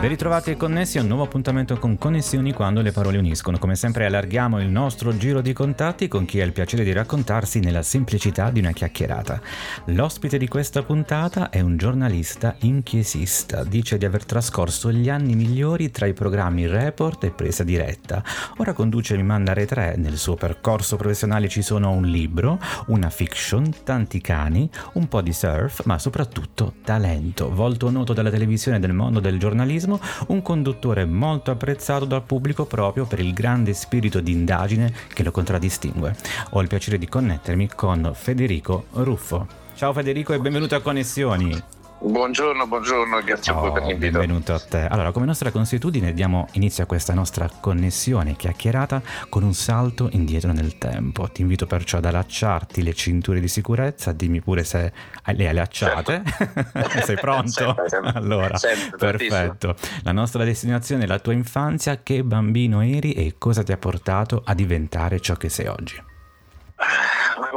Ben ritrovati e connessi a un nuovo appuntamento con Connessioni quando le parole uniscono. Come sempre allarghiamo il nostro giro di contatti con chi ha il piacere di raccontarsi nella semplicità di una chiacchierata. L'ospite di questa puntata è un giornalista inchiesista. Dice di aver trascorso gli anni migliori tra i programmi Report e Presa Diretta. Ora conduce Mi Manda Re 3. Nel suo percorso professionale ci sono un libro, una fiction, tanti cani, un po' di surf, ma soprattutto talento. Volto noto dalla televisione e del mondo del giornalismo giornalismo, un conduttore molto apprezzato dal pubblico proprio per il grande spirito di indagine che lo contraddistingue. Ho il piacere di connettermi con Federico Ruffo. Ciao Federico e benvenuto a Connessioni. Buongiorno, buongiorno, grazie oh, a voi per l'invito. Benvenuto a te. Allora, come nostra consuetudine, diamo inizio a questa nostra connessione chiacchierata con un salto indietro nel tempo. Ti invito perciò ad allacciarti le cinture di sicurezza, dimmi pure se le hai allacciate. Certo. Sei pronto? sempre, sempre. Allora, sempre, perfetto. La nostra destinazione è la tua infanzia, che bambino eri e cosa ti ha portato a diventare ciò che sei oggi?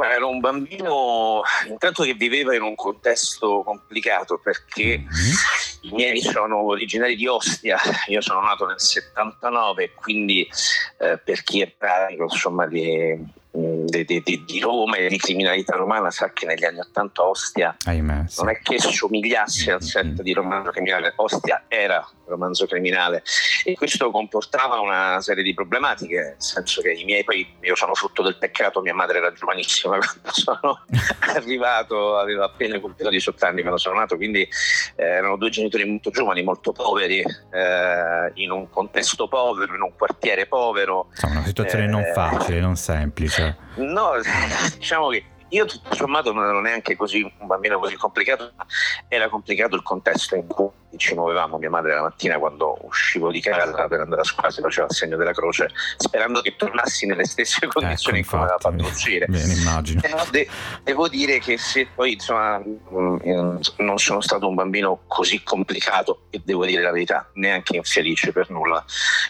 Era un bambino intanto che viveva in un contesto complicato perché mm-hmm. i miei sono originari di Ostia, io sono nato nel 79, quindi eh, per chi è pratico insomma di di, di, di, Roma e di criminalità romana sa che negli anni 80 Ostia Ahimè, sì. non è che somigliasse al set di romanzo criminale, Ostia era romanzo criminale e questo comportava una serie di problematiche, nel senso che i miei poi io sono frutto del peccato, mia madre era giovanissima quando sono arrivato, aveva appena compiuto 18 anni quando sono nato, quindi eh, erano due genitori molto giovani, molto poveri, eh, in un contesto povero, in un quartiere povero. Insomma, una situazione eh, non facile, non semplice. No, diciamo che io tutto sommato non ero neanche così un bambino così complicato, era complicato il contesto in cui ci muovevamo. Mia madre la mattina quando uscivo di casa per andare a scuola si faceva il segno della croce sperando che tornassi nelle stesse ecco, condizioni ecco, in cui mi aveva fatto uscire. Bene, immagino. Eh, de- devo dire che se poi insomma mm, non sono stato un bambino così complicato e devo dire la verità, neanche infelice per nulla.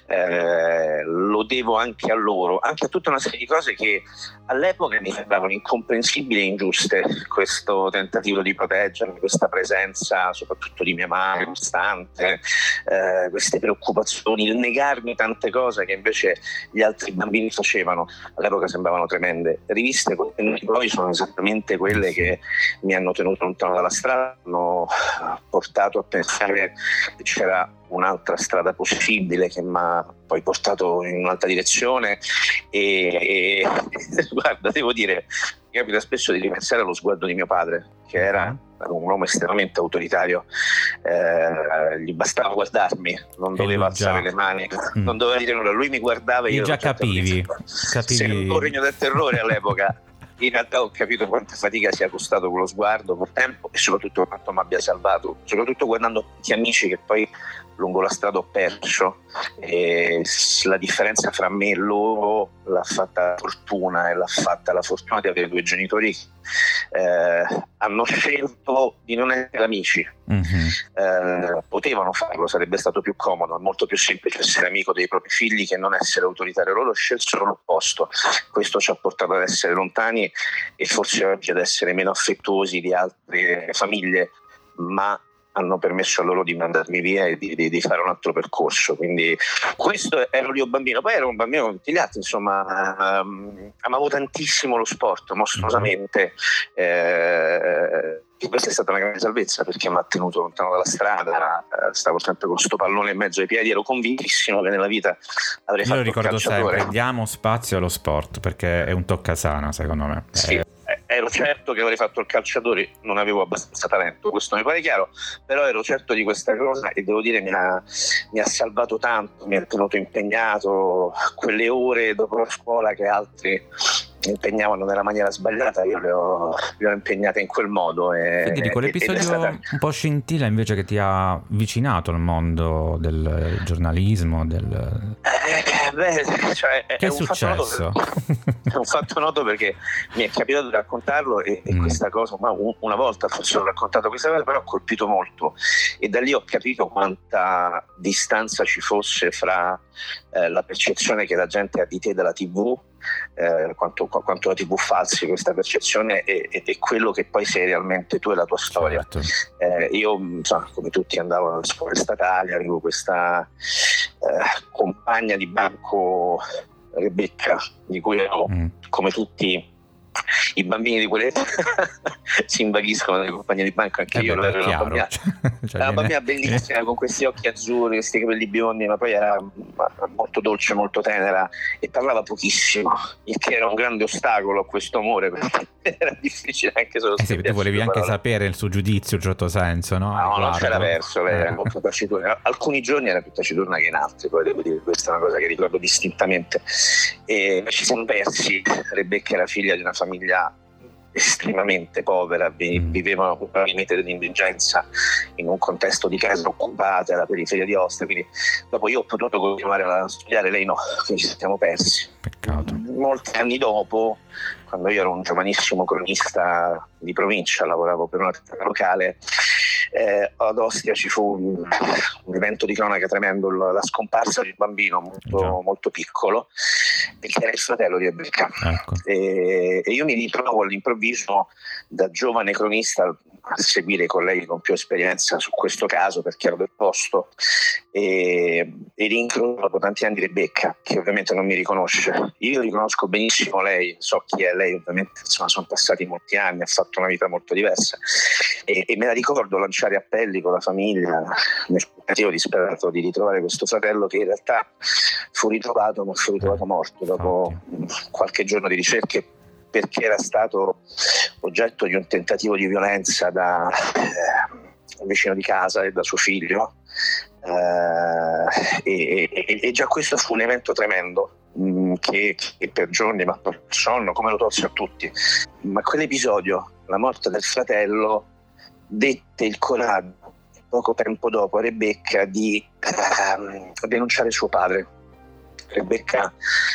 Eh, lo devo anche a loro, anche a tutta una serie di cose che all'epoca mi sembravano incomprensibili e ingiuste. Questo tentativo di proteggermi, questa presenza soprattutto di mia madre costante, eh, queste preoccupazioni, il negarmi tante cose che invece gli altri bambini facevano, all'epoca sembravano tremende. Riviste poi sono esattamente quelle che mi hanno tenuto lontano dalla strada, hanno portato a pensare che c'era un'altra strada possibile che mi ha poi portato in un'altra direzione e, e guarda, devo dire, mi capita spesso di ripensare allo sguardo di mio padre, che era mm-hmm. un uomo estremamente autoritario, eh, gli bastava guardarmi, non doveva alzare le mani, mm. non doveva dire nulla, lui mi guardava e io... già capivi, capivi. Sei un regno del terrore all'epoca. In realtà ho capito quanta fatica sia costato quello sguardo col tempo e soprattutto quanto mi abbia salvato, soprattutto guardando gli amici che poi lungo la strada ho perso e la differenza fra me e loro l'ha fatta la fortuna e l'ha fatta la fortuna di avere due genitori che eh, hanno scelto di non essere amici mm-hmm. eh, potevano farlo, sarebbe stato più comodo è molto più semplice essere amico dei propri figli che non essere autoritario loro scelsero l'opposto questo ci ha portato ad essere lontani e forse oggi ad essere meno affettuosi di altre famiglie ma hanno permesso a loro di mandarmi via e di, di, di, fare un altro percorso. Quindi questo ero io bambino, poi ero un bambino come tutti gli altri, insomma, um, amavo tantissimo lo sport, mostruosamente. Eh, questa è stata una grande salvezza perché mi ha tenuto lontano dalla strada, eh, stavo sempre con questo pallone in mezzo ai piedi, ero convintissimo che nella vita avrei Io fatto Io lo ricordo sempre, diamo spazio allo sport perché è un toccasana secondo me. Sì. Eh, ero certo che avrei fatto il calciatore, non avevo abbastanza talento, questo mi pare chiaro, però ero certo di questa cosa e devo dire mi ha, mi ha salvato tanto, mi ha tenuto impegnato quelle ore dopo la scuola che altri impegnavano nella maniera sbagliata, io le ho, le ho impegnate in quel modo. E, Quindi di quell'episodio stata... un po' scintilla invece che ti ha avvicinato al mondo del giornalismo, del... Eh, beh, cioè, che è, è successo? è un fatto noto perché mi è capitato di raccontarlo e, e mm. questa cosa, ma una volta forse ho raccontato questa cosa, però ha colpito molto e da lì ho capito quanta distanza ci fosse fra eh, la percezione che la gente ha di te dalla tv eh, quanto, quanto, la TV falsi questa percezione e, e, e, quello che poi sei realmente tu e la tua storia. Certo. Eh, io, insomma, come tutti, andavo alle scuole statali, avevo questa eh, compagna di banco Rebecca, di cui ero, mm. come tutti i bambini di quell'età si invaghiscono nelle compagnie di banco anche eh io beh, ero una bambina, cioè, una bambina bellissima con questi occhi azzurri questi capelli biondi ma poi era molto dolce molto tenera e parlava pochissimo il che era un grande ostacolo a questo amore perché era difficile anche solo eh sì, tu volevi anche parlare. sapere il suo giudizio in un certo senso no? no non c'era verso lei era eh. molto taciturna alcuni giorni era più taciturna che in altri poi devo dire questa è una cosa che ricordo distintamente e ci siamo persi Rebecca era figlia di una famiglia estremamente povera, mm. vivevano limite dell'indigenza in un contesto di case occupate alla periferia di Ostia, quindi dopo io ho potuto continuare a studiare, lei no, quindi ci siamo persi. Peccato. Molti anni dopo, quando io ero un giovanissimo cronista di provincia, lavoravo per una locale, eh, ad Ostia ci fu un, un, evento di cronaca tremendo, la scomparsa di un bambino molto, molto piccolo, che era il fratello di Rebecca. Ecco. E, e, io mi ritrovo all'improvviso da giovane cronista a seguire i colleghi con più esperienza su questo caso perché ero del posto e, e rincrocio dopo tanti anni Rebecca che ovviamente non mi riconosce. Io riconosco benissimo lei so chi è lei ovviamente insomma sono passati molti anni ha fatto una vita molto diversa e, e me la ricordo lanciare appelli con la famiglia nel tentativo disperato di ritrovare questo fratello che in realtà fu ritrovato ma fu ritrovato morto dopo qualche giorno di ricerche perché era stato oggetto di un tentativo di violenza da eh, un vicino di casa e da suo figlio. Eh, e, e, e, già questo fu un evento tremendo mm, che, che, per giorni ma per sonno come lo tolse a tutti. Ma quell'episodio, la morte del fratello, dette il coraggio poco tempo dopo a Rebecca di eh, denunciare suo padre Rebecca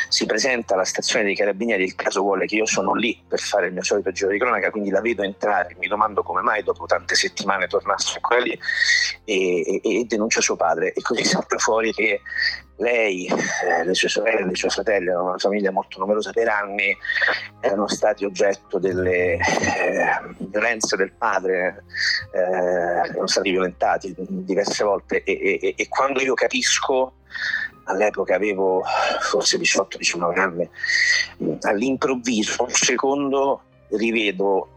si presenta alla stazione dei carabinieri, il caso vuole che io sono lì per fare il mio solito giro di cronaca, quindi la vedo entrare, mi domando come mai dopo tante settimane tornasse ancora lì e, e, e denuncia suo padre e così salta fuori che lei, eh, le sue sorelle, i suoi fratelli, erano una famiglia molto numerosa per anni, erano stati oggetto delle eh, violenze del padre, eh, erano stati violentati diverse volte e, e, e quando io capisco all'epoca avevo forse 18-19 anni, all'improvviso, un secondo, rivedo,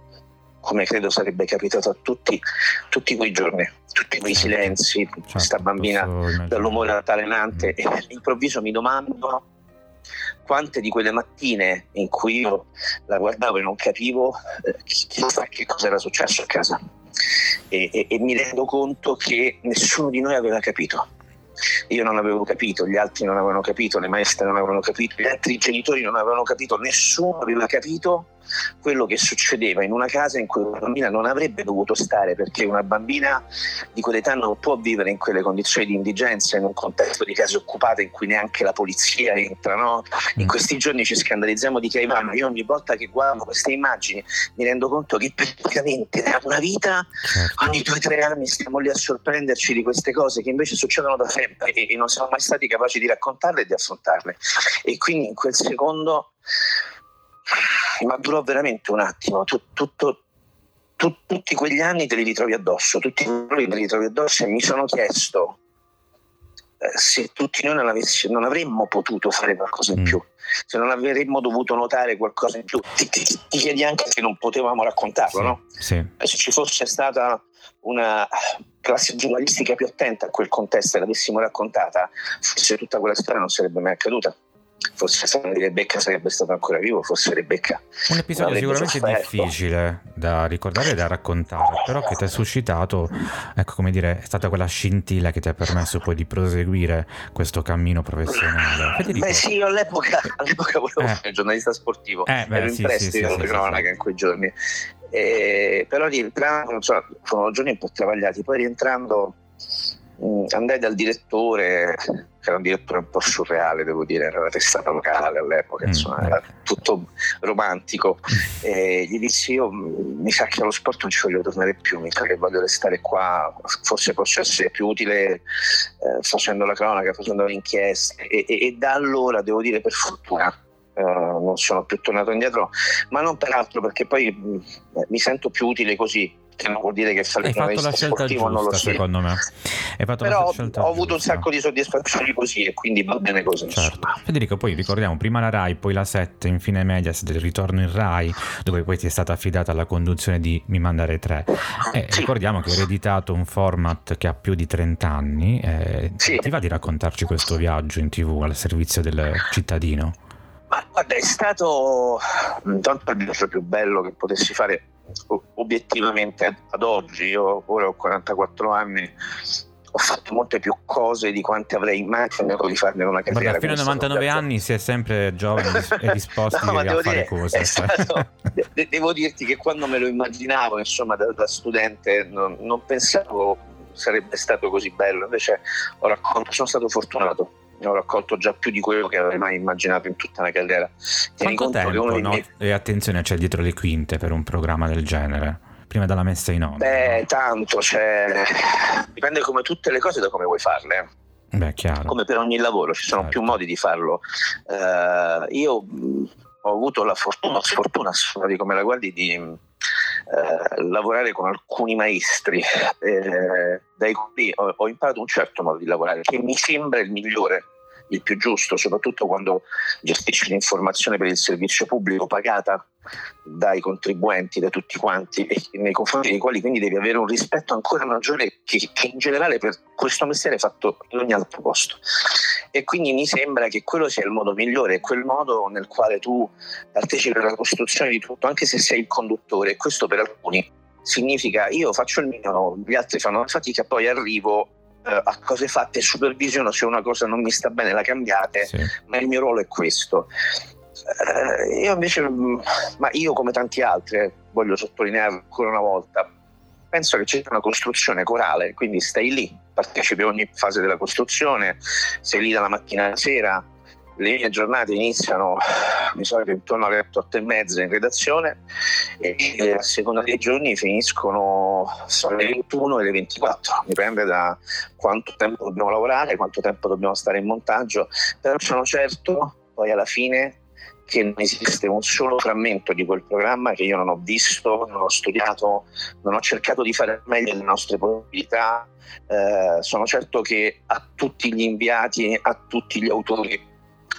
come credo sarebbe capitato a tutti, tutti quei giorni, tutti quei silenzi, certo, questa bambina dall'umore altalenante mm. e all'improvviso mi domando quante di quelle mattine in cui io la guardavo e non capivo eh, chissà che cosa era successo a casa. E, e, e mi rendo conto che nessuno di noi aveva capito io non avevo capito, gli altri non avevano capito, le maestre non avevano capito, gli altri genitori non avevano capito, nessuno aveva capito quello che succedeva in una casa in cui una bambina non avrebbe dovuto stare perché una bambina di quell'età non può vivere in quelle condizioni di indigenza in un contesto di case occupate in cui neanche la polizia entra. No? In mm. questi giorni ci scandalizziamo di Caivano. Io ogni volta che guardo queste immagini mi rendo conto che praticamente da una vita certo. ogni due o tre anni stiamo lì a sorprenderci di queste cose che invece succedono da sempre e non siamo mai stati capaci di raccontarle e di affrontarle. E quindi in quel secondo ma durò veramente un attimo, tu, tutto, tu, tutti quegli anni te li ritrovi addosso, tutti quelli te li ritrovi addosso e mi sono chiesto eh, se tutti noi non, non, avremmo potuto fare qualcosa in mm. più, se non avremmo dovuto notare qualcosa in più, ti, ti, ti chiedi anche se non potevamo raccontarlo, sì, no? Sì. Eh, se ci fosse stata una classe giornalistica più attenta a quel contesto e l'avessimo raccontata, forse tutta quella storia non sarebbe mai accaduta forse se Rebecca sarebbe stato ancora vivo, forse Rebecca. Un episodio sicuramente sofferto. difficile da ricordare e da raccontare, però che ti ha suscitato, ecco come dire, è stata quella scintilla che ti ha permesso poi di proseguire questo cammino professionale. Federico. Beh sì, io all'epoca, all'epoca volevo eh. fare giornalista sportivo, eh, beh, ero in sì, prestito sì, sì, cronaca in quei giorni. Eh, però rientrando, insomma, furono giorni un po' travagliati, poi rientrando mh, andai dal direttore era un direttore un po' surreale, devo dire, era la testata locale all'epoca, mm, insomma, mm. era tutto romantico. E gli dissi io mi sa che allo sport non ci voglio tornare più, mi sa che voglio restare qua, forse posso essere più utile eh, facendo la cronaca, facendo le inchieste e, e, e da allora devo dire per fortuna Uh, non sono più tornato indietro, ma non peraltro perché poi mh, mi sento più utile così che non vuol dire che fatto la scelta giusta, non lo secondo me. Hai fatto Però ho avuto giusta. un sacco di soddisfazioni così e quindi va bene così. Certo. Federico, poi ricordiamo prima la Rai, poi la 7, infine Medias del ritorno in Rai, dove poi ti è stata affidata la conduzione di Mi Mandare 3. Eh, sì. Ricordiamo che hai ereditato un format che ha più di 30 anni. Eh, sì. Ti va di raccontarci questo viaggio in tv al servizio del cittadino? Ma guarda, è stato intanto il viaggio più bello che potessi fare obiettivamente ad oggi, io ora ho 44 anni, ho fatto molte più cose di quante avrei immaginato di farne una carriera. Guarda, fino a 99 anni si è sempre giovani e disposti no, a fare dire, cose. Stato, de- devo dirti che quando me lo immaginavo, insomma, da, da studente, non, non, pensavo sarebbe stato così bello, invece ho sono stato fortunato ho raccolto già più di quello che avrei mai immaginato in tutta una carriera. Tieni Quanto tempo, no? miei... E attenzione, c'è dietro le quinte per un programma del genere? Prima della messa in onda? Beh, tanto, cioè... dipende come tutte le cose da come vuoi farle. Beh, chiaro. Come per ogni lavoro, ci sono certo. più modi di farlo. Uh, io ho avuto la fortuna, sfortuna, di come la guardi, di eh, lavorare con alcuni maestri eh, dai quali ho, ho imparato un certo modo di lavorare che mi sembra il migliore il più giusto, soprattutto quando gestisci l'informazione per il servizio pubblico pagata dai contribuenti, da tutti quanti, e nei confronti dei quali quindi devi avere un rispetto ancora maggiore che, che in generale per questo mestiere è fatto in ogni altro posto. E quindi mi sembra che quello sia il modo migliore, quel modo nel quale tu partecipi alla costruzione di tutto, anche se sei il conduttore, questo per alcuni significa io faccio il mio, gli altri fanno la fatica, poi arrivo a cose fatte, supervisiono se una cosa non mi sta bene la cambiate, sì. ma il mio ruolo è questo. Eh, io invece, mm, ma io come tanti altri, eh, voglio sottolineare ancora una volta, penso che c'è una costruzione corale, quindi stai lì, partecipi a ogni fase della costruzione, sei lì dalla mattina alla sera, le mie giornate iniziano di solito intorno alle 8 e mezza in redazione e a seconda dei giorni finiscono alle 21 e le 24 dipende da quanto tempo dobbiamo lavorare quanto tempo dobbiamo stare in montaggio però sono certo poi alla fine che non esiste un solo frammento di quel programma che io non ho visto, non ho studiato, non ho cercato di fare meglio le nostre possibilità. Eh, sono certo che a tutti gli inviati, a tutti gli autori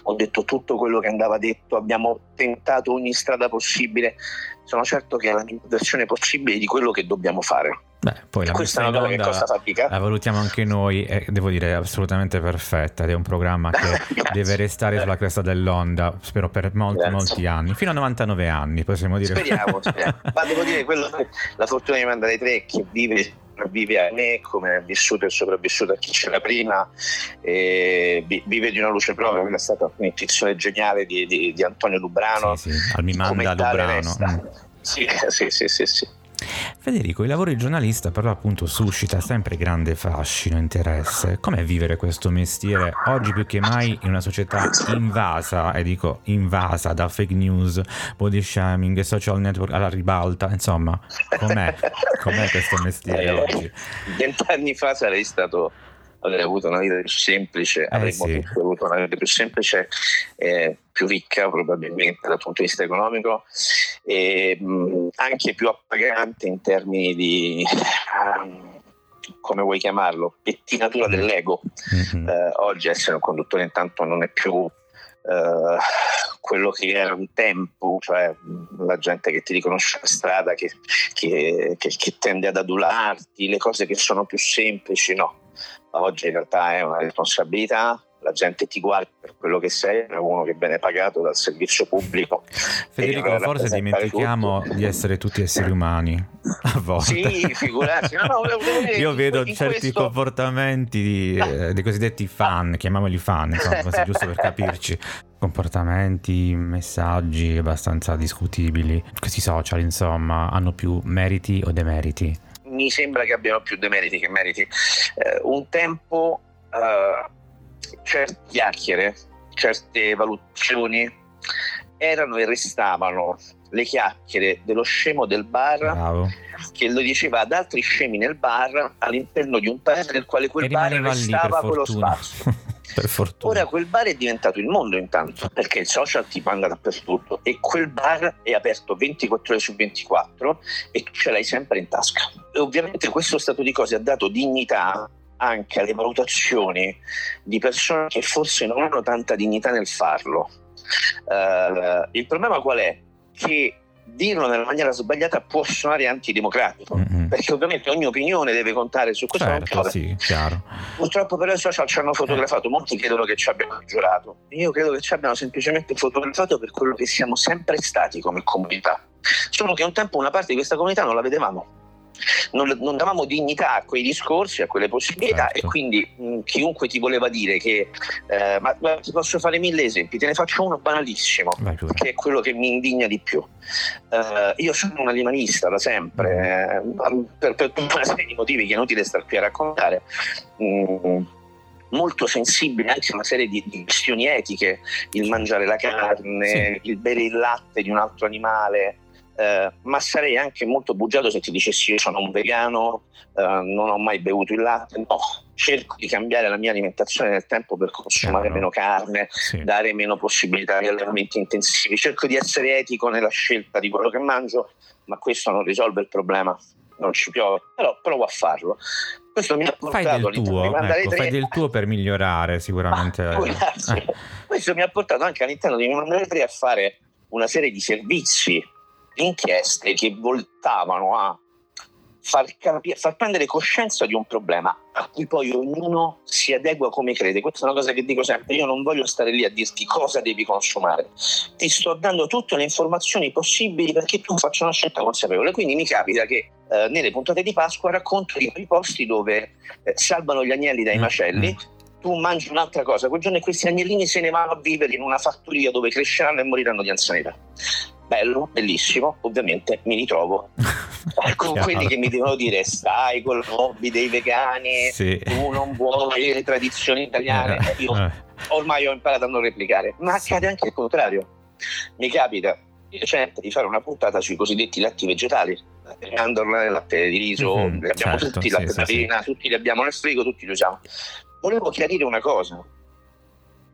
ho detto tutto quello che andava detto, abbiamo tentato ogni strada possibile, sono certo che è la migliore versione possibile di quello che dobbiamo fare. Beh, poi la Questa messa in onda la valutiamo anche noi e devo dire assolutamente perfetta ed è un programma che deve restare sulla cresta dell'onda, spero per molti, Grazie. molti anni, fino a 99 anni possiamo dire. Speriamo, speriamo. ma devo dire quello, la fortuna di mandare tre che vive vive a me come è vissuto e sopravvissuto a chi c'era prima, vive di una luce propria, quella è stata un'intuizione geniale di, di, di Antonio Lubrano. Sì, sì, al mi manda Lubrano. Mm. Sì, sì, sì, sì, sì. Federico, il lavoro di giornalista però appunto suscita sempre grande fascino, interesse. Com'è vivere questo mestiere oggi più che mai in una società invasa, e dico invasa da fake news, body shaming, social network alla ribalta, insomma, com'è, com'è questo mestiere eh, oggi? Vent'anni fa sarei stato avrei avuto una vita più semplice, eh avremmo sì. avuto una vita più semplice, eh, più ricca probabilmente dal punto di vista economico e mh, anche più appagante in termini di... Um, come vuoi chiamarlo, pettinatura dell'ego. Mm-hmm. Eh, oggi essere un conduttore intanto non è più Uh, quello che era un tempo, cioè la gente che ti riconosce la strada, che, che, che, che, tende ad adularti, le cose che sono più semplici, no oggi in realtà è una responsabilità, la gente ti guarda per quello che sei, è uno che viene pagato dal servizio pubblico. Federico, forse dimentichiamo tutto. di essere tutti esseri umani a volte. Sì, figurati. No, no, Io vedo certi questo... comportamenti di, eh, dei cosiddetti fan, chiamiamoli fan, insomma, giusto per capirci. Comportamenti, messaggi abbastanza discutibili. Questi social, insomma, hanno più meriti o demeriti? Mi sembra che abbiano più demeriti che meriti. Eh, un tempo eh, certe chiacchiere, certe valutazioni erano e restavano le chiacchiere dello scemo del bar Bravo. che lo diceva ad altri scemi nel bar all'interno di un paese nel quale quel E bar restava quello spazio. per fortuna. Ora quel bar è diventato il mondo intanto, perché il social ti manda dappertutto e quel bar è aperto 24 ore su 24 e tu ce l'hai sempre in tasca. E ovviamente questo stato di cose ha dato dignità anche alle valutazioni di persone che forse non hanno tanta dignità nel farlo. Eh, il problema qual è? Che dirlo nella maniera sbagliata può suonare antidemocratico. Mm-mm. Perché ovviamente ogni opinione deve contare su questo. Certo, sì, chiaro. Purtroppo però i social ci hanno fotografato, molti credono che ci abbiano giurato. Io credo che ci abbiano semplicemente fotografato per quello che siamo sempre stati come comunità. Solo che un tempo una parte di questa comunità non la vedevamo. Non, non davamo dignità a quei discorsi, a quelle possibilità Certo. e quindi mh, chiunque ti voleva dire che eh, ma, ma ti posso fare mille esempi, te ne faccio uno banalissimo Vai che è quello che mi indigna di più. Eh, io sono un animalista da sempre, eh, per, per tutta una serie di motivi che è inutile star qui a raccontare. Mm, molto sensibile anche a una serie di, di questioni etiche, il mangiare la carne, il bere il latte di un altro animale. Eh, ma sarei anche molto bugiato se ti dicessi io sono un vegano, eh, non ho mai bevuto il latte, no, cerco di cambiare la mia alimentazione nel tempo per consumare meno carne, Sì. dare meno possibilità di allenamenti intensivi. Cerco di essere etico nella scelta di quello che mangio, ma questo non risolve il problema. Non ci piove, però provo a farlo. Questo mi ha Fai portato del all'interno di tuo, ecco, 3 fai del tuo per migliorare sicuramente. Ah. Eh, Questo mi ha portato anche all'interno di Mandare 3 a fare una serie di servizi, inchieste che voltavano a far, capi- far prendere coscienza di un problema a cui poi ognuno si adegua come crede. Questa è una cosa che dico sempre, io non voglio stare lì a dirti cosa devi consumare, ti sto dando tutte le informazioni possibili perché tu faccia una scelta consapevole. Quindi mi capita che eh, nelle puntate di Pasqua racconto di quei posti dove eh, salvano gli agnelli dai Mm, macelli, tu mangi un'altra cosa, quel giorno questi agnellini se ne vanno a vivere in una fattoria dove cresceranno e moriranno di anzianità. Bello, bellissimo, ovviamente mi ritrovo con quelli che mi devono dire stai con l'hobby dei vegani, Sì. tu non vuoi le tradizioni italiane. Eh, Io eh, ormai ho imparato a non replicare, ma accade anche il contrario. Mi capita di recente di fare una puntata sui cosiddetti latti vegetali, il mandorla, il latte di riso, Mhm, li abbiamo certo, tutti, sì, latte sì, d'avena, tutti li abbiamo nel frigo, tutti li usiamo. Volevo chiarire una cosa.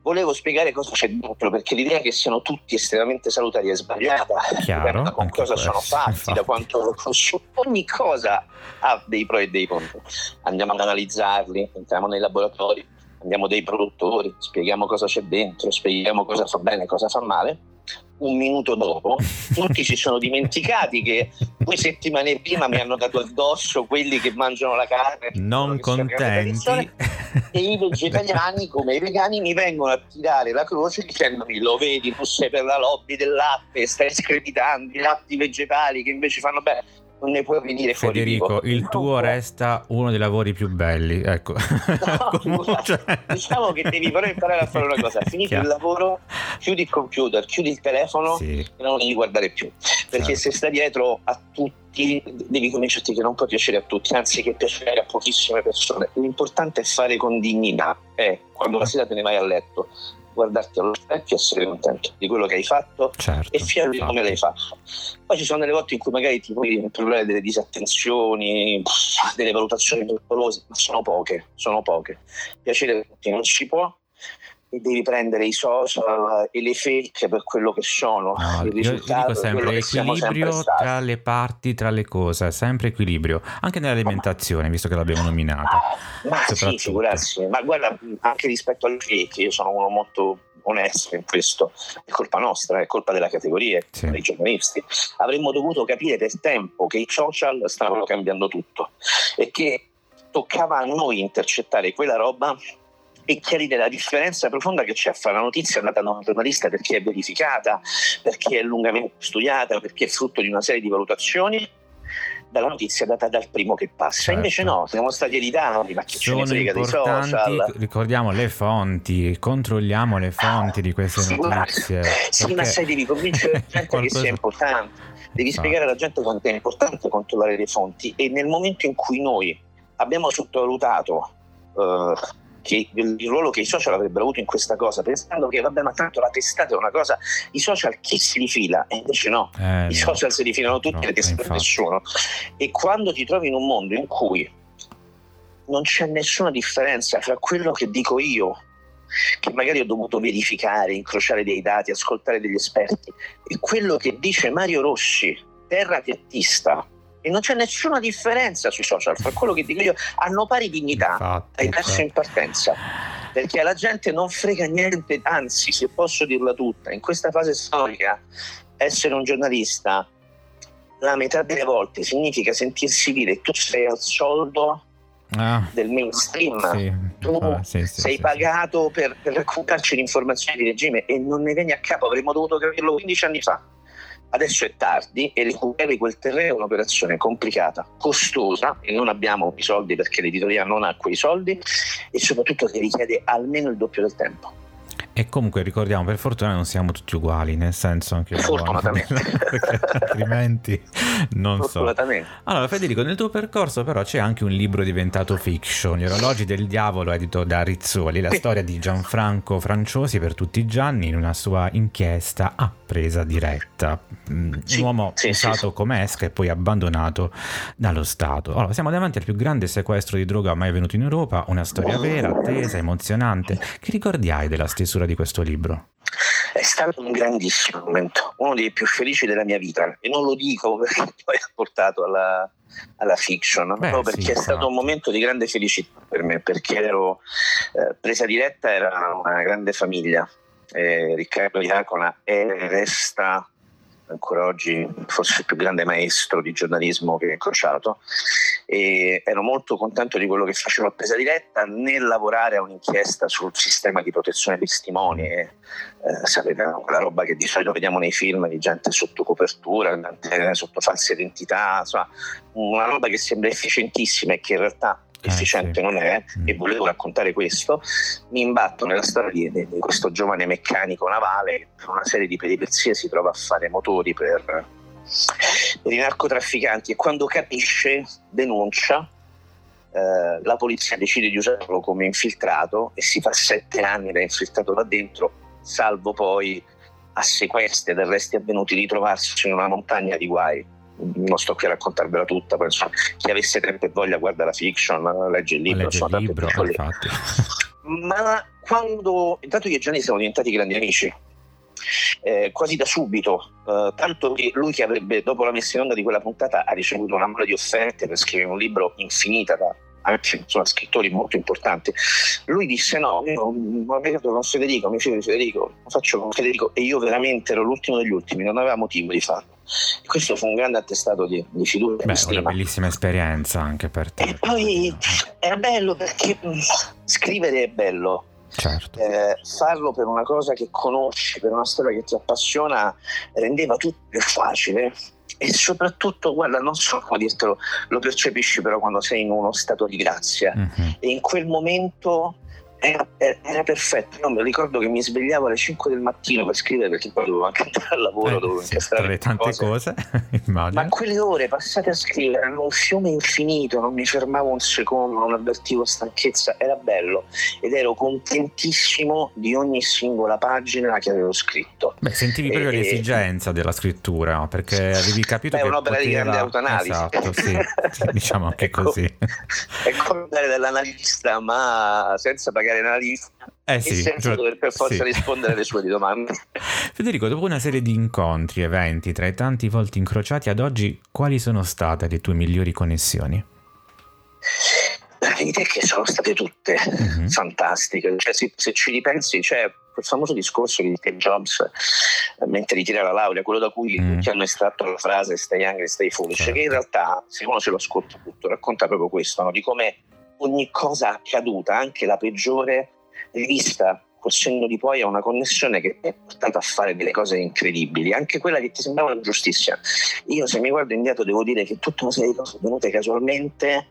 Volevo spiegare cosa c'è dentro, perché l'idea che siano tutti estremamente salutari è sbagliata. Chiaro, da con cosa sono fatti, infatti. da quanto. Ogni cosa ha dei pro e dei contro. Andiamo ad analizzarli, entriamo nei laboratori, andiamo dai produttori, spieghiamo cosa c'è dentro, spieghiamo cosa fa bene e cosa fa male. Un minuto dopo, tutti si sono dimenticati che due settimane prima mi hanno dato addosso quelli che mangiano la carne. non contenti. e i vegetariani come i vegani mi vengono a tirare la croce dicendomi lo vedi tu sei per la lobby del latte stai screditando i latti vegetali che invece fanno bene non ne puoi venire fuori Federico, il tuo può. resta uno dei lavori più belli. Ecco. No, Comunque, cioè- diciamo che devi però imparare a fare una cosa finito Chiaro. il lavoro chiudi il computer chiudi il telefono Sì, e non devi guardare più perché Certo. se stai dietro a tutti devi convincerti che non può piacere a tutti anzi che piacere a pochissime persone l'importante è fare con dignità è quando la sera te ne vai a letto guardarti allo specchio e essere contento di quello che hai fatto certo. e fiero di come l'hai fatto. Poi ci sono delle volte in cui magari ti puoi trovare delle disattenzioni, delle valutazioni pericolose, ma sono poche, sono poche. Piacere non ci può e devi prendere i social e le fake per quello che sono. No, il io, dico sempre sempre equilibrio stati. tra le parti, tra le cose, sempre equilibrio, anche nell'alimentazione, visto che l'abbiamo nominata. Ma sì, soprattutto. figurarsi, ma guarda, anche rispetto alle fake, io sono uno molto onesto in questo, è colpa nostra, è colpa della categoria, Sì. dei giornalisti. Avremmo dovuto capire per tempo che i social stavano cambiando tutto e che toccava a noi intercettare quella roba e chiarire la differenza profonda che c'è fra la notizia data da un giornalista perché è verificata, perché è lungamente studiata, perché è frutto di una serie di valutazioni, dalla notizia data dal primo che passa. Certo. Invece no, siamo stati editati, ma che ce ne Sono frega dei social. ricordiamo le fonti, controlliamo le fonti di queste Sì, ma- notizie. Sì, ma perché- sai, devi convincere la gente che Qualcosa- sia importante. Devi Esatto. spiegare alla gente quanto è importante controllare le fonti e nel momento in cui noi abbiamo sottovalutato eh, che il ruolo che i social avrebbero avuto in questa cosa, pensando che vabbè, ma tanto la testata è una cosa, i social chi si rifila? E invece no, Eh, i no. social si rifilano tutti, No, le testate nessuno. E quando ti trovi in un mondo in cui non c'è nessuna differenza fra quello che dico io, che magari ho dovuto verificare, incrociare dei dati, ascoltare degli esperti, e quello che dice Mario Rossi, terrapiattista, e non c'è nessuna differenza sui social fra quello che dico io, hanno pari dignità, Infatti, hai perso in partenza. Perché alla gente non frega niente, anzi, se posso dirla tutta, in questa fase storica, essere un giornalista la metà delle volte significa sentirsi dire tu sei al soldo Ah, del mainstream, sì, tu ah, sì, sì, sei pagato per, per raccontarci le informazioni di regime e non ne vieni a capo, avremmo dovuto capirlo 15 anni fa. Adesso è tardi e recuperare quel terreno è un'operazione complicata, costosa e non abbiamo i soldi perché l'editoria non ha quei soldi e soprattutto che richiede almeno il doppio del tempo. Sì. E comunque ricordiamo, per fortuna non siamo tutti uguali, nel senso anche Fortunatamente. altrimenti non so. Allora, Federico, nel tuo percorso però c'è anche un libro diventato fiction, Gli orologi del diavolo, edito da Rizzoli, la Sì. storia di Gianfranco Franciosi per tutti i Gianni in una sua inchiesta a presa diretta. Mm, Sì, un uomo sì, sì, usato sì. come esca e poi abbandonato dallo Stato. Allora, siamo davanti al più grande sequestro di droga mai avvenuto in Europa, una storia vera, attesa, emozionante. Che ricordi hai della stesura di questo libro? È stato un grandissimo momento, uno dei più felici della mia vita e non lo dico perché poi ha portato alla, alla fiction, Beh, no, perché sì, è stato esatto. un momento di grande felicità per me, perché ero eh, presa diretta, era una grande famiglia. Eh, Riccardo Iacona è resta ancora oggi forse il più grande maestro di giornalismo che ho incrociato e ero molto contento di quello che facevo a presa diretta nel lavorare a un'inchiesta sul sistema di protezione dei testimoni eh, sapete quella roba che di solito vediamo nei film di gente sotto copertura, gente sotto false identità, insomma una roba che sembra efficientissima e che in realtà Eh, efficiente sì. non è Mm. e volevo raccontare questo mi imbatto nella storia di, di- di questo giovane meccanico navale che per una serie di peripezie si trova a fare motori per, per i narcotrafficanti e quando capisce denuncia eh, la polizia decide di usarlo come infiltrato e si fa sette anni da infiltrato là dentro salvo poi a sequestri ed arresti avvenuti di trovarsi in una montagna di guai non sto qui a raccontarvela tutta penso chi avesse tempo e voglia guarda la fiction legge il libro, Legge il insomma, tanto libro, infatti. ma quando intanto io e Gianni siamo diventati grandi amici eh, quasi da subito eh, tanto che lui che avrebbe dopo la messa in onda di quella puntata ha ricevuto una mole di offerte per scrivere un libro infinita da anche insomma, scrittori molto importanti lui disse no io ho legato con Federico mi fido di Federico lo faccio con Federico e io veramente ero l'ultimo degli ultimi non aveva motivo di farlo e questo fu un grande attestato di, di fiducia Beh, una bellissima esperienza anche per te. e poi era bello perché scrivere è bello Certo. eh, farlo per una cosa che conosci, per una storia che ti appassiona, rendeva tutto più facile. E soprattutto, guarda, non so come dirtelo, lo percepisci però quando sei in uno stato di grazia. Mhm. E in quel momento era, era perfetto. Io mi ricordo che mi svegliavo alle 5 del mattino per scrivere perché poi dovevo anche andare al lavoro, Eh, dovevo incastrare tante cose. cose, Ma quelle ore passate a scrivere erano un fiume infinito, non mi fermavo un secondo, non avvertivo stanchezza, era bello ed ero contentissimo di ogni singola pagina che avevo scritto. Beh, sentivi proprio Eh, l'esigenza della scrittura, no? perché avevi capito Beh, è che un'opera di poteva... grande autoanalisi. Esatto, sì, sì, diciamo anche Ecco. così. È come andare dall'analista, ma senza pagare l'analista Eh e sì, senza cioè- dover per forza sì. rispondere alle sue domande. Federico, dopo una serie di incontri, eventi, tra i tanti volti incrociati ad oggi, quali sono state le tue migliori connessioni? La verità è che sono state tutte Mhm. fantastiche. Cioè, se, se ci ripensi, c'è quel famoso discorso di Steve Jobs eh, mentre ritira la laurea, quello da cui Mm. tutti hanno estratto la frase stay young and stay foolish, Certo. che in realtà, se uno se lo ascolta tutto, racconta proprio questo, no? di come ogni cosa accaduta, anche la peggiore, rivista col senno di poi ha una connessione che è portata a fare delle cose incredibili, anche quella che ti sembrava giustissima. Io se mi guardo indietro devo dire che tutta una serie di cose avvenute casualmente,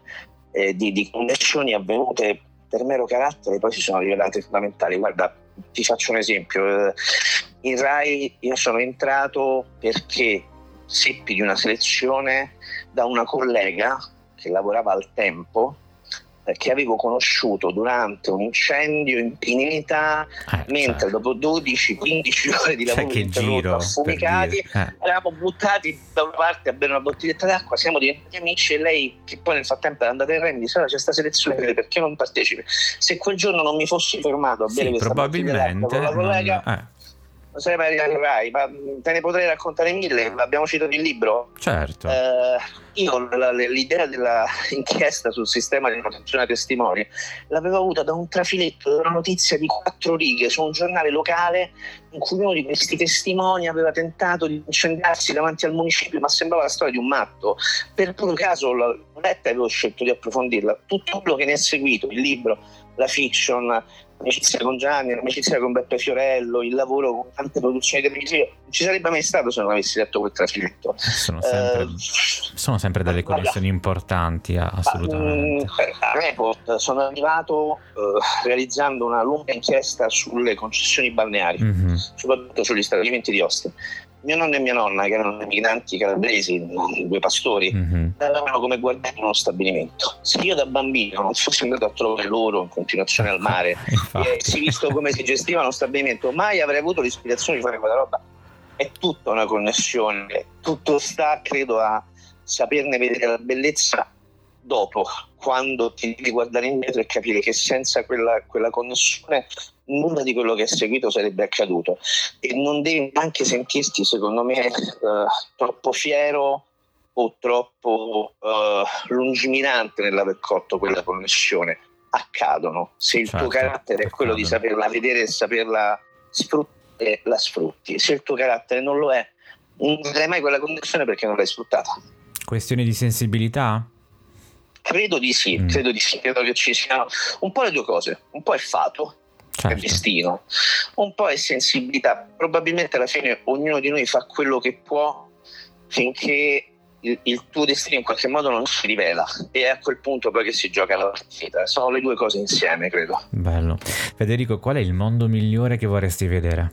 eh, di, di connessioni avvenute per mero carattere, poi si sono rivelate fondamentali. Guarda, ti faccio un esempio. Eh, In Rai io sono entrato perché seppi di una selezione da una collega che lavorava al tempo che avevo conosciuto durante un incendio in pineta, eh, mentre cioè. dopo 12-15 ore di lavoro cioè, giro, affumicati, eh. eravamo buttati da una parte a bere una bottiglietta d'acqua, siamo diventati amici e lei, che poi nel frattempo è andata in rendi, dice, c'è questa selezione, perché non partecipi? Se quel giorno non mi fossi fermato a bere sì, questa probabilmente con la collega... Non, eh non sei mai arrivati ma te ne potrei raccontare mille. Abbiamo citato il libro. Certo. Eh, io la, l'idea dell'inchiesta sul sistema di protezione dei testimoni l'avevo avuta da un trafiletto, da una notizia di quattro righe su un giornale locale in cui uno di questi testimoni aveva tentato di incendiarsi davanti al municipio, ma sembrava la storia di un matto. Per puro caso l'ho letta e avevo scelto di approfondirla. Tutto quello che ne è seguito, il libro, la fiction, l'amicizia con Gianni, l'amicizia con Beppe Fiorello, il lavoro con tante produzioni televisive, non ci sarebbe mai stato se non avessi letto quel trafiletto. Sono sempre, uh, sono sempre delle connessioni importanti, assolutamente. a Report sono arrivato uh, realizzando una lunga inchiesta sulle concessioni balneari, mm-hmm. soprattutto sugli stabilimenti di Ostia mio nonno e mia nonna, che erano migranti calabresi, due pastori, mm-hmm. avevano come guardiani uno stabilimento. Se io da bambino non fossi andato a trovare loro in continuazione al mare e avessi visto come si gestiva uno stabilimento, mai avrei avuto l'ispirazione di fare quella roba. È tutta una connessione, tutto sta, credo, a saperne vedere la bellezza dopo, quando ti devi guardare indietro e capire che senza quella, quella connessione nulla di quello che è seguito sarebbe accaduto e non devi neanche sentirti, secondo me, eh, troppo fiero o troppo eh, lungimirante nell'aver colto quella connessione. Accadono. Se il certo, tuo carattere è quello di saperla vedere e saperla sfruttare, la sfrutti. Se il tuo carattere non lo è, non vedrai mai quella connessione perché non l'hai sfruttata. Questioni di sensibilità? Credo di sì, mm. credo di sì, credo che ci siano un po' le due cose, un po' è fato, certo. è destino, un po' è sensibilità. Probabilmente alla fine ognuno di noi fa quello che può finché il, il, tuo destino in qualche modo non si rivela e è a quel punto poi che si gioca la partita. Sono le due cose insieme, credo. Bello. Federico, qual è il mondo migliore che vorresti vedere?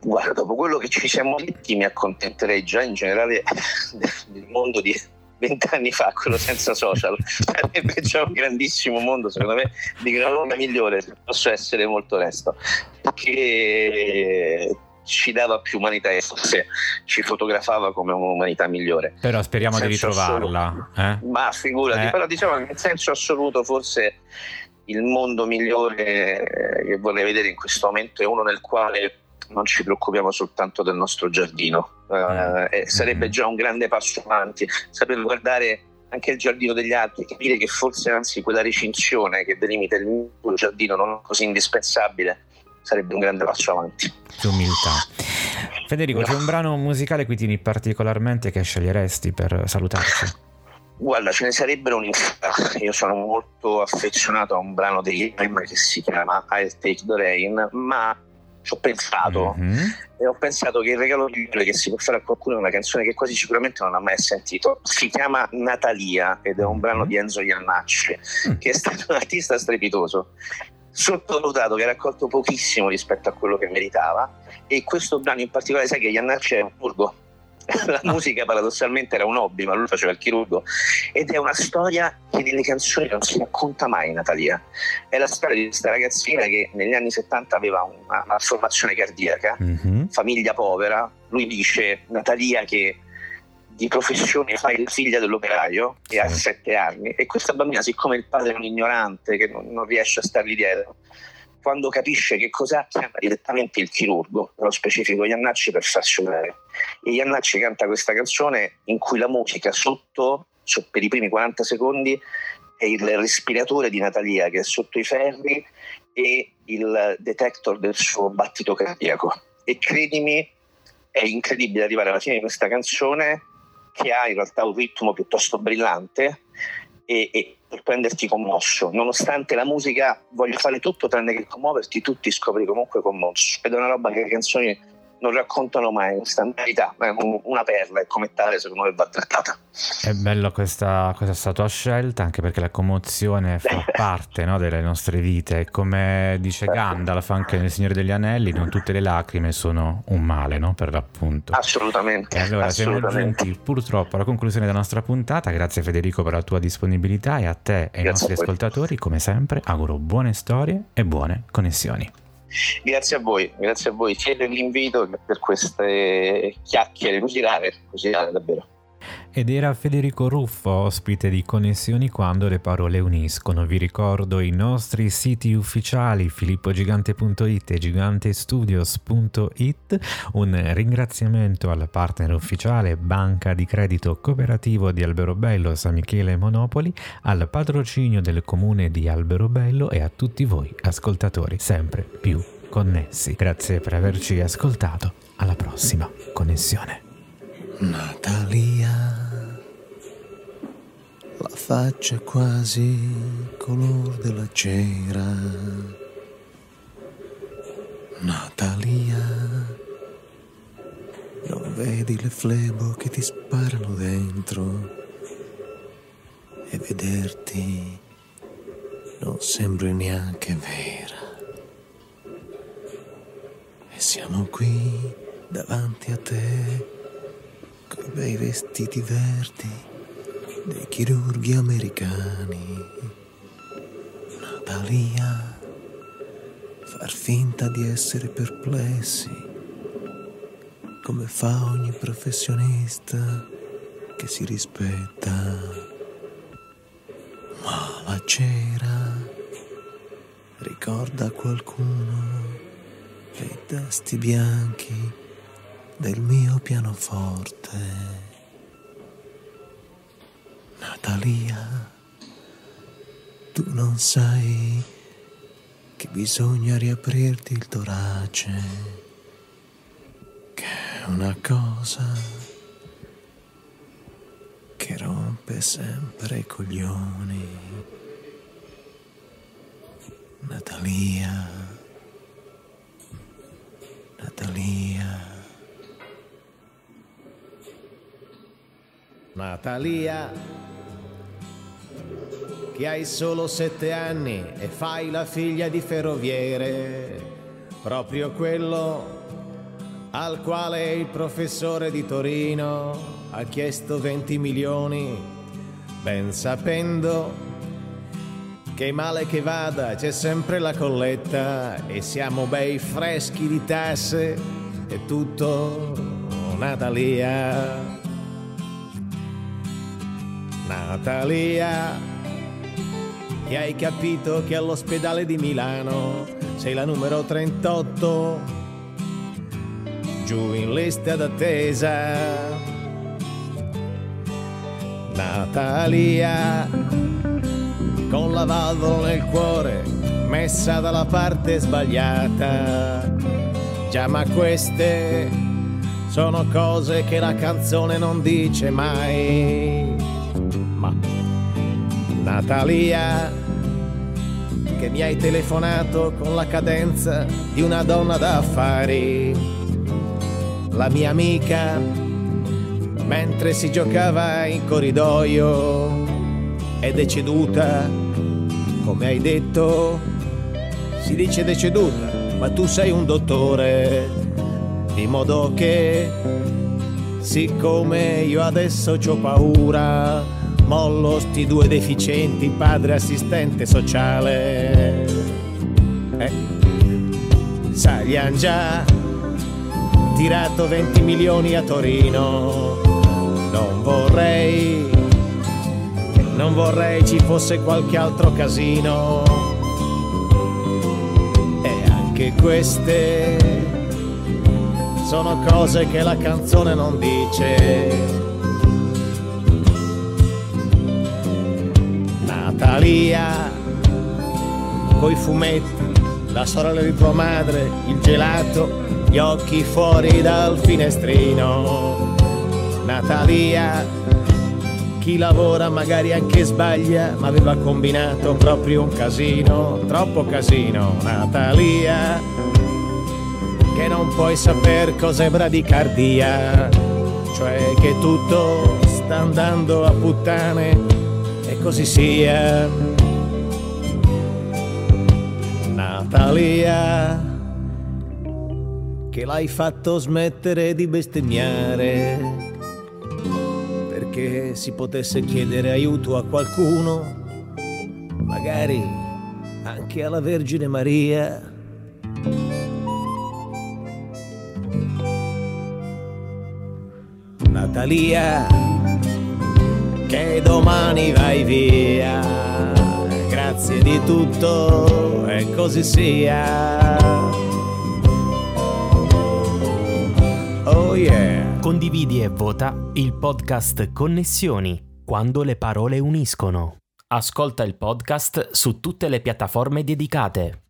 Guarda, dopo quello che ci siamo detti mi accontenterei già in generale del mondo di, vent'anni fa, quello senza social, sarebbe già un grandissimo mondo, secondo me, di gran lunga migliore, se posso essere molto onesto, perché ci dava più umanità e forse ci fotografava come un'umanità migliore. Però speriamo di ritrovarla. Eh? Ma figurati, eh. però diciamo che in senso assoluto forse il mondo migliore che vorrei vedere in questo momento è uno nel quale non ci preoccupiamo soltanto del nostro giardino. Uh, sarebbe mm-hmm. già un grande passo avanti, saper guardare anche il giardino degli altri, capire che forse anzi quella recinzione che delimita il mio giardino non è così indispensabile, sarebbe un grande passo avanti. Umiltà. Federico, no. c'è un brano musicale qui tieni particolarmente che sceglieresti per salutarci? Guarda, ce ne sarebbero un'infinità. Io sono molto affezionato a un brano degli Game che si chiama I'll Take the Rain, ma ci ho pensato mm-hmm. e ho pensato che il regalo migliore che si può fare a qualcuno è una canzone che quasi sicuramente non ha mai sentito. Si chiama Natalia ed è un brano di Enzo Iannacci, mm. che è stato un artista strepitoso sottovalutato che ha raccolto pochissimo rispetto a quello che meritava e questo brano in particolare sai che Iannacci è un burgo la musica paradossalmente era un hobby, ma lui faceva il chirurgo. Ed è una storia che nelle canzoni non si racconta mai, Natalia. È la storia di questa ragazzina che negli anni 70 aveva una malformazione cardiaca, mm-hmm. famiglia povera. Lui dice, Natalia, che di professione fa la figlia dell'operaio e ha sette anni e questa bambina siccome il padre è un ignorante che non, non riesce a stargli dietro quando capisce che cos'ha chiama direttamente il chirurgo, nello specifico Iannacci, per farsi operare. E Iannacci canta questa canzone in cui la musica sotto, per i primi 40 secondi, è il respiratore di Natalia che è sotto i ferri e il detector del suo battito cardiaco. E credimi, è incredibile arrivare alla fine di questa canzone che ha in realtà un ritmo piuttosto brillante e, e sorprenderti commosso. Nonostante la musica voglia fare tutto tranne che commuoverti, tu ti scopri comunque commosso. Ed è una roba che le canzoni non raccontano mai questa verità, è una perla e come tale secondo me va trattata. È bella questa, questa tua scelta anche perché la commozione fa parte no, delle nostre vite e come dice certo. Gandalf anche nel Signore degli Anelli non tutte le lacrime sono un male no, per l'appunto. Assolutamente. E allora assolutamente. siamo giunti purtroppo alla conclusione della nostra puntata, grazie Federico per la tua disponibilità e a te e ai nostri ascoltatori come sempre auguro buone storie e buone connessioni. Grazie a voi, grazie a voi sia per l'invito che per queste chiacchiere così rare, così rare davvero. Ed era Federico Ruffo, ospite di Connessioni quando le parole uniscono. Vi ricordo i nostri siti ufficiali filippogigante.it e gigantestudios.it. Un ringraziamento al partner ufficiale Banca di Credito Cooperativo di Alberobello San Michele Monopoli, al patrocinio del comune di Alberobello e a tutti voi ascoltatori sempre più connessi. Grazie per averci ascoltato. Alla prossima connessione. Natalia, la faccia quasi color della cera. Natalia, non vedi le flebo che ti sparano dentro e vederti non sembri neanche vera. E siamo qui davanti a te coi bei vestiti verdi dei chirurghi americani. Natalia, far finta di essere perplessi, come fa ogni professionista che si rispetta. Ma la cera ricorda qualcuno e i tasti bianchi del mio pianoforte. Natalia, tu non sai che bisogna riaprirti il torace, che è una cosa che rompe sempre i coglioni. Natalia, Natalia. Natalia, che hai solo sette anni e fai la figlia di ferroviere, proprio quello al quale il professore di Torino ha chiesto 20 milioni, ben sapendo che male che vada c'è sempre la colletta e siamo bei freschi di tasse e tutto Natalia. Natalia, e hai capito che all'ospedale di Milano sei la numero 38, giù in lista d'attesa. Natalia, con la valvola nel cuore, messa dalla parte sbagliata. Già, ma queste sono cose che la canzone non dice mai ma Natalia, che mi hai telefonato con la cadenza di una donna d'affari, la mia amica, mentre si giocava in corridoio, è deceduta, come hai detto, si dice deceduta, ma tu sei un dottore, di modo che, siccome io adesso ho paura, mollo sti due deficienti, padre assistente sociale. Eh, han già tirato 20 milioni a Torino. Non vorrei, non vorrei ci fosse qualche altro casino. E anche queste sono cose che la canzone non dice Natalia, coi fumetti, la sorella di tua madre, il gelato, gli occhi fuori dal finestrino. Natalia, chi lavora magari anche sbaglia, ma aveva combinato proprio un casino, troppo casino. Natalia, che non puoi saper cos'è bradicardia, cioè che tutto sta andando a puttane così sia. Natalia, che l'hai fatto smettere di bestemmiare perché si potesse chiedere aiuto a qualcuno, magari anche alla Vergine Maria. Natalia, che domani vai via, grazie di tutto e così sia. Oh yeah. Condividi e vota il podcast Connessioni quando le parole uniscono. Ascolta il podcast su tutte le piattaforme dedicate.